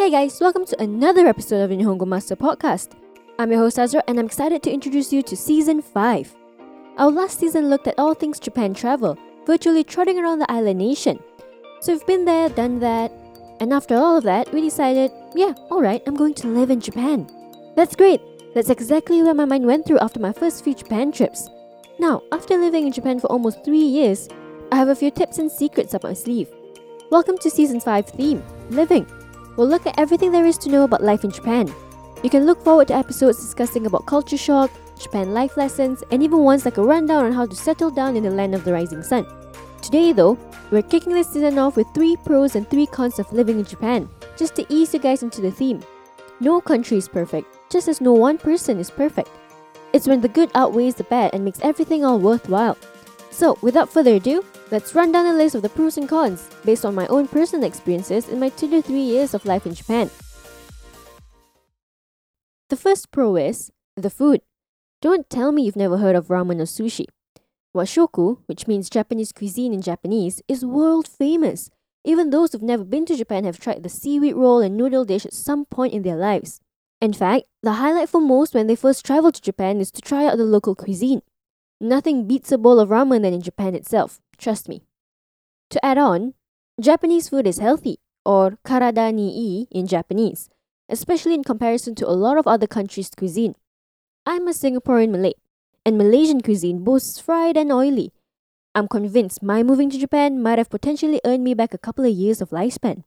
Hey guys, welcome to another episode of Nihongo Master Podcast. I'm your host Azra and I'm excited to introduce you to Season 5. Our last season looked at all things Japan travel, virtually trotting around the island nation. So we've been there, done that, and after all of that, we decided, yeah, alright, I'm going to live in Japan. That's great! That's exactly where my mind went through after my first few Japan trips. Now, after living in Japan for almost 3 years, I have a few tips and secrets up my sleeve. Welcome to Season 5 theme Living. We'll look at everything there is to know about life in Japan. You can look forward to episodes discussing about culture shock, Japan life lessons, and even ones like a rundown on how to settle down in the land of the rising sun. Today, though, we're kicking this season off with three pros and three cons of living in Japan, just to ease you guys into the theme. No country is perfect, just as no one person is perfect. It's when the good outweighs the bad and makes everything all worthwhile. So, without further ado, let's run down a list of the pros and cons based on my own personal experiences in my 2 to 3 years of life in Japan. The first pro is the food. Don't tell me you've never heard of ramen or sushi. Washoku, which means Japanese cuisine in Japanese, is world famous. Even those who've never been to Japan have tried the seaweed roll and noodle dish at some point in their lives. In fact, the highlight for most when they first travel to Japan is to try out the local cuisine. Nothing beats a bowl of ramen than in Japan itself, trust me. To add on, Japanese food is healthy, or karada ni ii in Japanese, especially in comparison to a lot of other countries' cuisine. I'm a Singaporean Malay, and Malaysian cuisine boasts fried and oily. I'm convinced my moving to Japan might have potentially earned me back a couple of years of lifespan.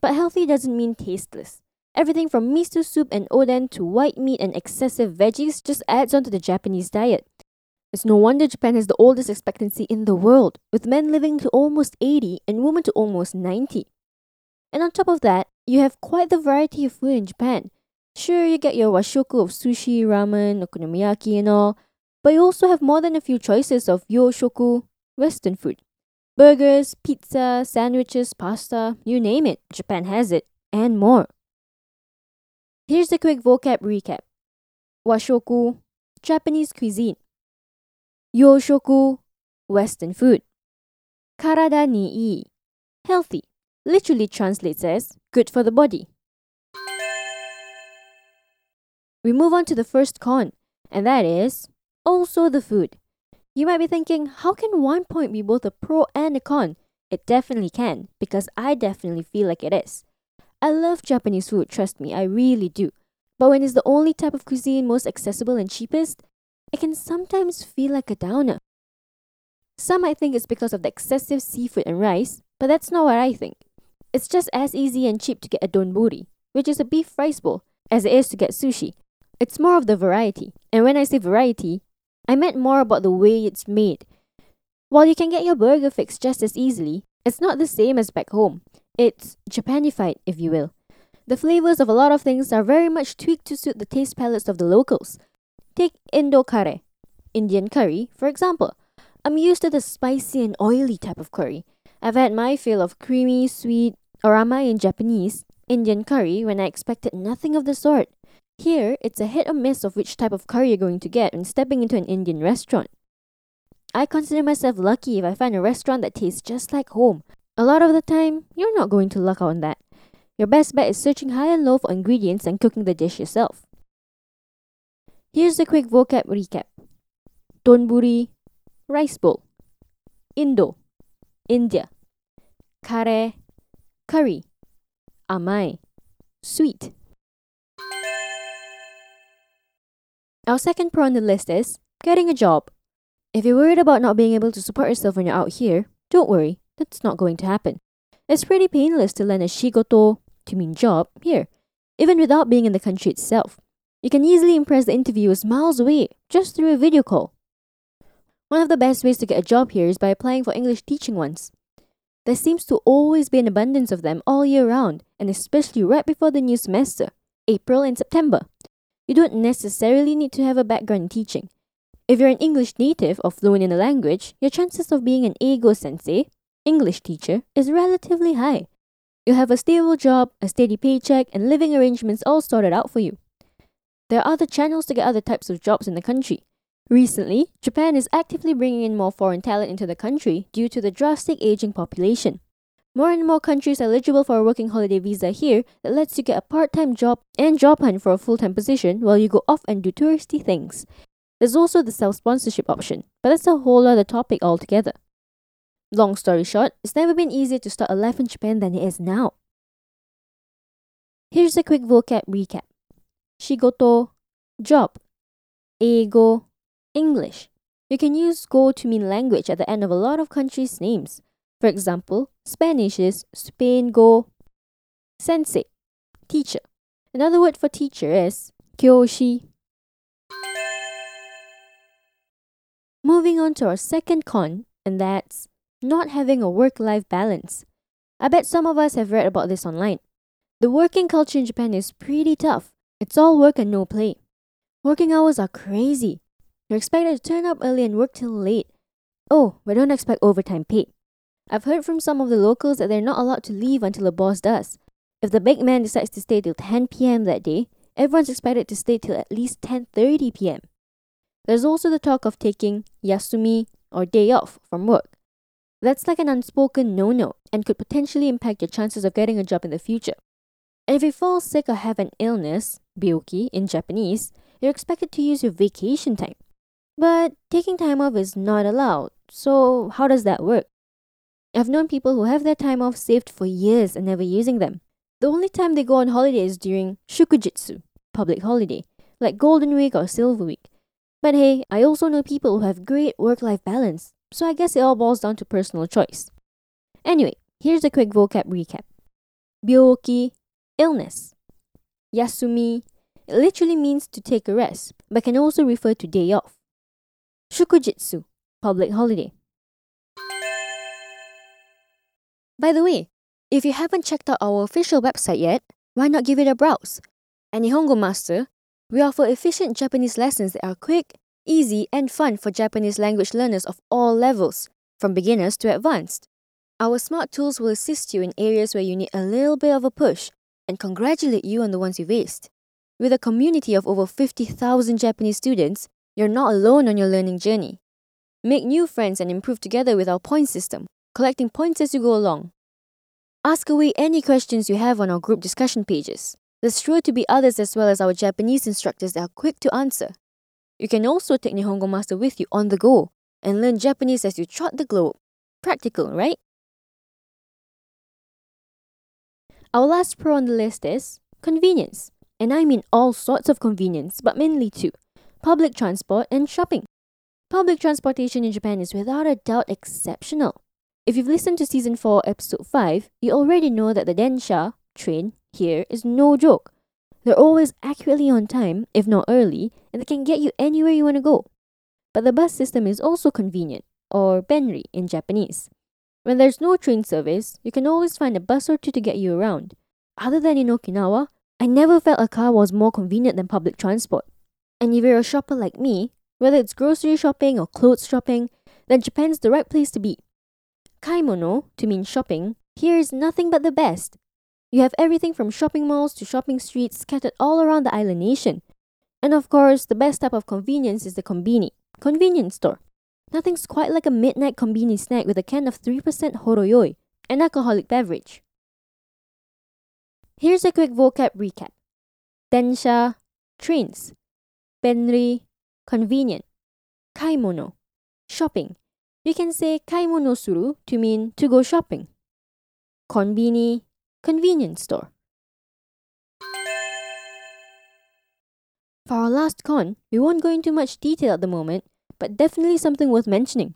But healthy doesn't mean tasteless. Everything from miso soup and oden to white meat and excessive veggies just adds on to the Japanese diet. It's no wonder Japan has the oldest expectancy in the world, with men living to almost 80 and women to almost 90. And on top of that, you have quite the variety of food in Japan. Sure, you get your washoku of sushi, ramen, okonomiyaki, and all, but you also have more than a few choices of yoshoku, Western food. Burgers, pizza, sandwiches, pasta, you name it, Japan has it, and more. Here's a quick vocab recap Washoku, Japanese cuisine. Yoshoku, Western food. Karada ni ii, healthy, literally translates as good for the body. We move on to the first con, and that is also the food. You might be thinking, how can one point be both a pro and a con? It definitely can, because I definitely feel like it is. I love Japanese food, trust me, I really do. But when it's the only type of cuisine most accessible and cheapest, it can sometimes feel like a downer. Some might think it's because of the excessive seafood and rice, but that's not what I think. It's just as easy and cheap to get a donburi, which is a beef rice bowl, as it is to get sushi. It's more of the variety. And when I say variety, I meant more about the way it's made. While you can get your burger fix just as easily, it's not the same as back home. It's Japanified, if you will. The flavors of a lot of things are very much tweaked to suit the taste palates of the locals. Take Indo curry, Indian curry, for example. I'm used to the spicy and oily type of curry. I've had my fill of creamy, sweet, or amai in Japanese, Indian curry when I expected nothing of the sort. Here, it's a hit or miss of which type of curry you're going to get when stepping into an Indian restaurant. I consider myself lucky if I find a restaurant that tastes just like home. A lot of the time, you're not going to luck out on that. Your best bet is searching high and low for ingredients and cooking the dish yourself. Here's a quick vocab recap Donburi, rice bowl. Indo, India. Kare, curry. Amai, sweet. Our second pro on the list is getting a job. If you're worried about not being able to support yourself when you're out here, don't worry, that's not going to happen. It's pretty painless to land a shigoto, to mean job, here, even without being in the country itself. You can easily impress the interviewers miles away just through a video call. One of the best ways to get a job here is by applying for English teaching ones. There seems to always be an abundance of them all year round, and especially right before the new semester, April and September. You don't necessarily need to have a background in teaching. If you're an English native or fluent in the language, your chances of being an Eigo sensei, English teacher, is relatively high. You'll have a stable job, a steady paycheck, and living arrangements all sorted out for you. There are other channels to get other types of jobs in the country. Recently, Japan is actively bringing in more foreign talent into the country due to the drastic aging population. More and more countries are eligible for a working holiday visa here that lets you get a part time job and job hunt for a full time position while you go off and do touristy things. There's also the self sponsorship option, but that's a whole other topic altogether. Long story short, it's never been easier to start a life in Japan than it is now. Here's a quick vocab recap. Shigoto, job. Eigo, English. You can use go to mean language at the end of a lot of countries' names. For example, Spanish is Spain go. Sensei, teacher. Another word for teacher is kyoshi. Moving on to our second con, and that's not having a work life balance. I bet some of us have read about this online. The working culture in Japan is pretty tough. It's all work and no play. Working hours are crazy. You're expected to turn up early and work till late. Oh, but don't expect overtime pay. I've heard from some of the locals that they're not allowed to leave until the boss does. If the big man decides to stay till 10 p.m. that day, everyone's expected to stay till at least 10:30 p.m. There's also the talk of taking yasumi or day off from work. That's like an unspoken no-no and could potentially impact your chances of getting a job in the future. And if you fall sick or have an illness, byoki in Japanese, you're expected to use your vacation time. But taking time off is not allowed, so how does that work? I've known people who have their time off saved for years and never using them. The only time they go on holiday is during shukujitsu, public holiday, like Golden Week or Silver Week. But hey, I also know people who have great work life balance, so I guess it all boils down to personal choice. Anyway, here's a quick vocab recap. Byoki illness. Yasumi it literally means to take a rest, but can also refer to day off. Shukujitsu, public holiday. By the way, if you haven't checked out our official website yet, why not give it a browse? At Nihongo Master, we offer efficient Japanese lessons that are quick, easy, and fun for Japanese language learners of all levels, from beginners to advanced. Our smart tools will assist you in areas where you need a little bit of a push and congratulate you on the ones you've aced. With a community of over 50,000 Japanese students, you're not alone on your learning journey. Make new friends and improve together with our point system, collecting points as you go along. Ask away any questions you have on our group discussion pages. There's sure to be others as well as our Japanese instructors that are quick to answer. You can also take Nihongo Master with you on the go and learn Japanese as you trot the globe. Practical, right? Our last pro on the list is convenience. And I mean all sorts of convenience, but mainly two public transport and shopping. Public transportation in Japan is without a doubt exceptional. If you've listened to season 4, episode 5, you already know that the Densha train here is no joke. They're always accurately on time, if not early, and they can get you anywhere you want to go. But the bus system is also convenient, or benri in Japanese. When there's no train service, you can always find a bus or two to get you around. Other than in Okinawa, I never felt a car was more convenient than public transport. And if you're a shopper like me, whether it's grocery shopping or clothes shopping, then Japan's the right place to be. Kaimono, to mean shopping, here is nothing but the best. You have everything from shopping malls to shopping streets scattered all around the island nation. And of course, the best type of convenience is the konbini, convenience store. Nothing's quite like a midnight konbini snack with a can of 3% horoyoi, an alcoholic beverage. Here's a quick vocab recap. Densha, trains. Benri, convenient. Kaimono, shopping. You can say kaimono suru to mean to go shopping. Konbini, convenience store. For our last con, we won't go into much detail at the moment, but definitely something worth mentioning.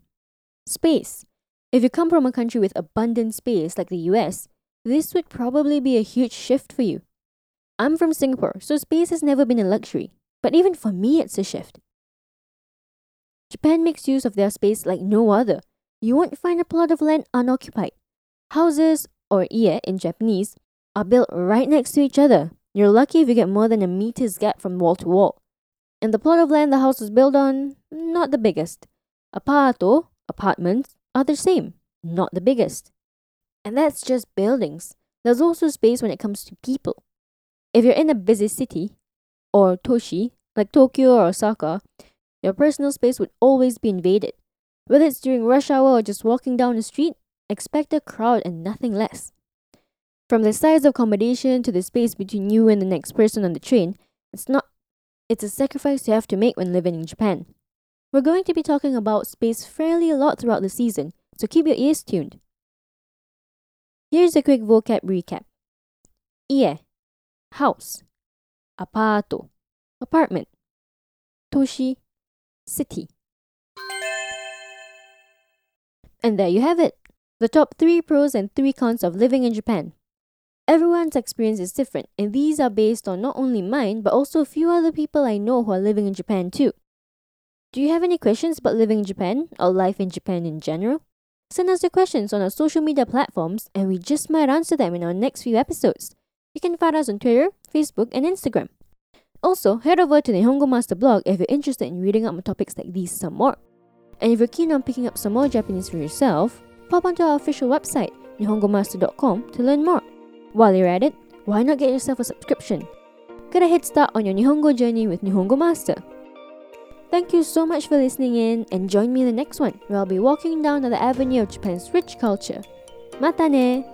Space. If you come from a country with abundant space like the US, this would probably be a huge shift for you. I'm from Singapore, so space has never been a luxury, but even for me, it's a shift. Japan makes use of their space like no other. You won't find a plot of land unoccupied. Houses, or ie in Japanese, are built right next to each other. You're lucky if you get more than a meter's gap from wall to wall. And the plot of land the house was built on, not the biggest. Apato, apartments, are the same, not the biggest. And that's just buildings. There's also space when it comes to people. If you're in a busy city, or toshi, like Tokyo or Osaka, your personal space would always be invaded. Whether it's during rush hour or just walking down the street, expect a crowd and nothing less. From the size of accommodation to the space between you and the next person on the train, it's not it's a sacrifice you have to make when living in Japan. We're going to be talking about space fairly a lot throughout the season, so keep your ears tuned. Here's a quick vocab recap. Ie, house. Apato, apartment. Toshi, city. And there you have it. The top 3 pros and 3 cons of living in Japan. Everyone's experience is different, and these are based on not only mine, but also a few other people I know who are living in Japan too. Do you have any questions about living in Japan or life in Japan in general? Send us your questions on our social media platforms, and we just might answer them in our next few episodes. You can find us on Twitter, Facebook, and Instagram. Also, head over to the Nihongo Master blog if you're interested in reading up on topics like these some more. And if you're keen on picking up some more Japanese for yourself, pop onto our official website, nihongomaster.com, to learn more. While you're at it, why not get yourself a subscription? Get a head start on your Nihongo journey with Nihongo Master. Thank you so much for listening in and join me in the next one where I'll be walking down the avenue of Japan's rich culture. Mata ne!